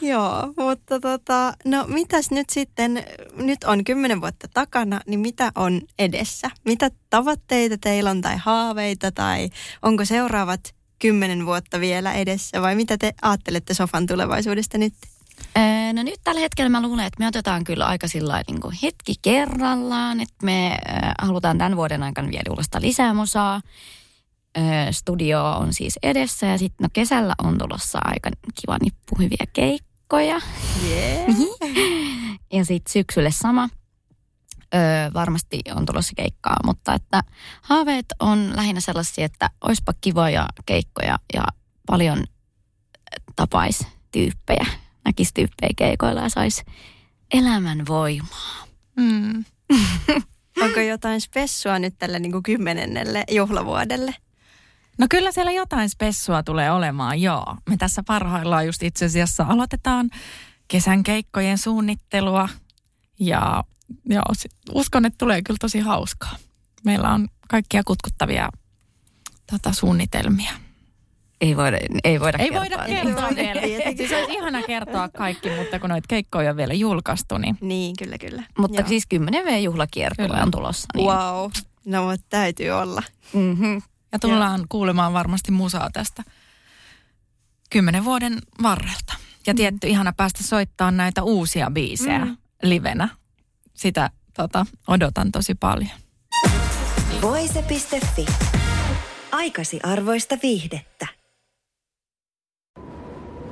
Joo, mutta tota, no mitäs nyt sitten, nyt on kymmenen vuotta takana, niin mitä on edessä? Mitä tavoitteita teillä on tai haaveita tai onko seuraavat kymmenen vuotta vielä edessä vai mitä te ajattelette Sofan tulevaisuudesta nyt? Öö, No nyt tällä hetkellä mä luulen, että me otetaan kyllä aika sillä niin kuin hetki kerrallaan, että me äh, halutaan tämän vuoden aikana vielä julkaista lisää musaa. Öö, Studio on siis edessä ja sitten no kesällä on tulossa aika kiva nippu hyviä keikkoja. Yeah. Ja sitten syksylle sama. Öö, varmasti on tulossa keikkaa, mutta että haaveet on lähinnä sellaisia, että olisipa kivoja keikkoja ja paljon tapais tyyppejä, näkisi tyyppejä keikoilla ja saisi elämän voimaa. Mm. Onko jotain spessua nyt tälle niin kuin kymmenennelle juhlavuodelle? No kyllä siellä jotain spessua tulee olemaan, joo. Me tässä parhaillaan just itse asiassa aloitetaan kesän keikkojen suunnittelua ja joo, uskon, että tulee kyllä tosi hauskaa. Meillä on kaikkia kutkuttavia tota, suunnitelmia. Ei voida, ei voida Ei kertoa. voida niin. kertoa vielä. Siis olisi ihana kertoa kaikki, mutta kun noita keikkoja on vielä julkaistu, niin Niin, kyllä, kyllä. Mutta Joo. siis 10 V-juhlakiertue on tulossa. Niin. Wow. No, mutta täytyy olla. Mm-hmm. Ja tullaan kuulemaan varmasti musaa tästä kymmenen vuoden varrelta. Ja tietty ihana päästä soittamaan näitä uusia biisejä Mm. mm. livenä. Sitä tota, odotan tosi paljon. Voise.fi. Aikasi arvoista viihdettä.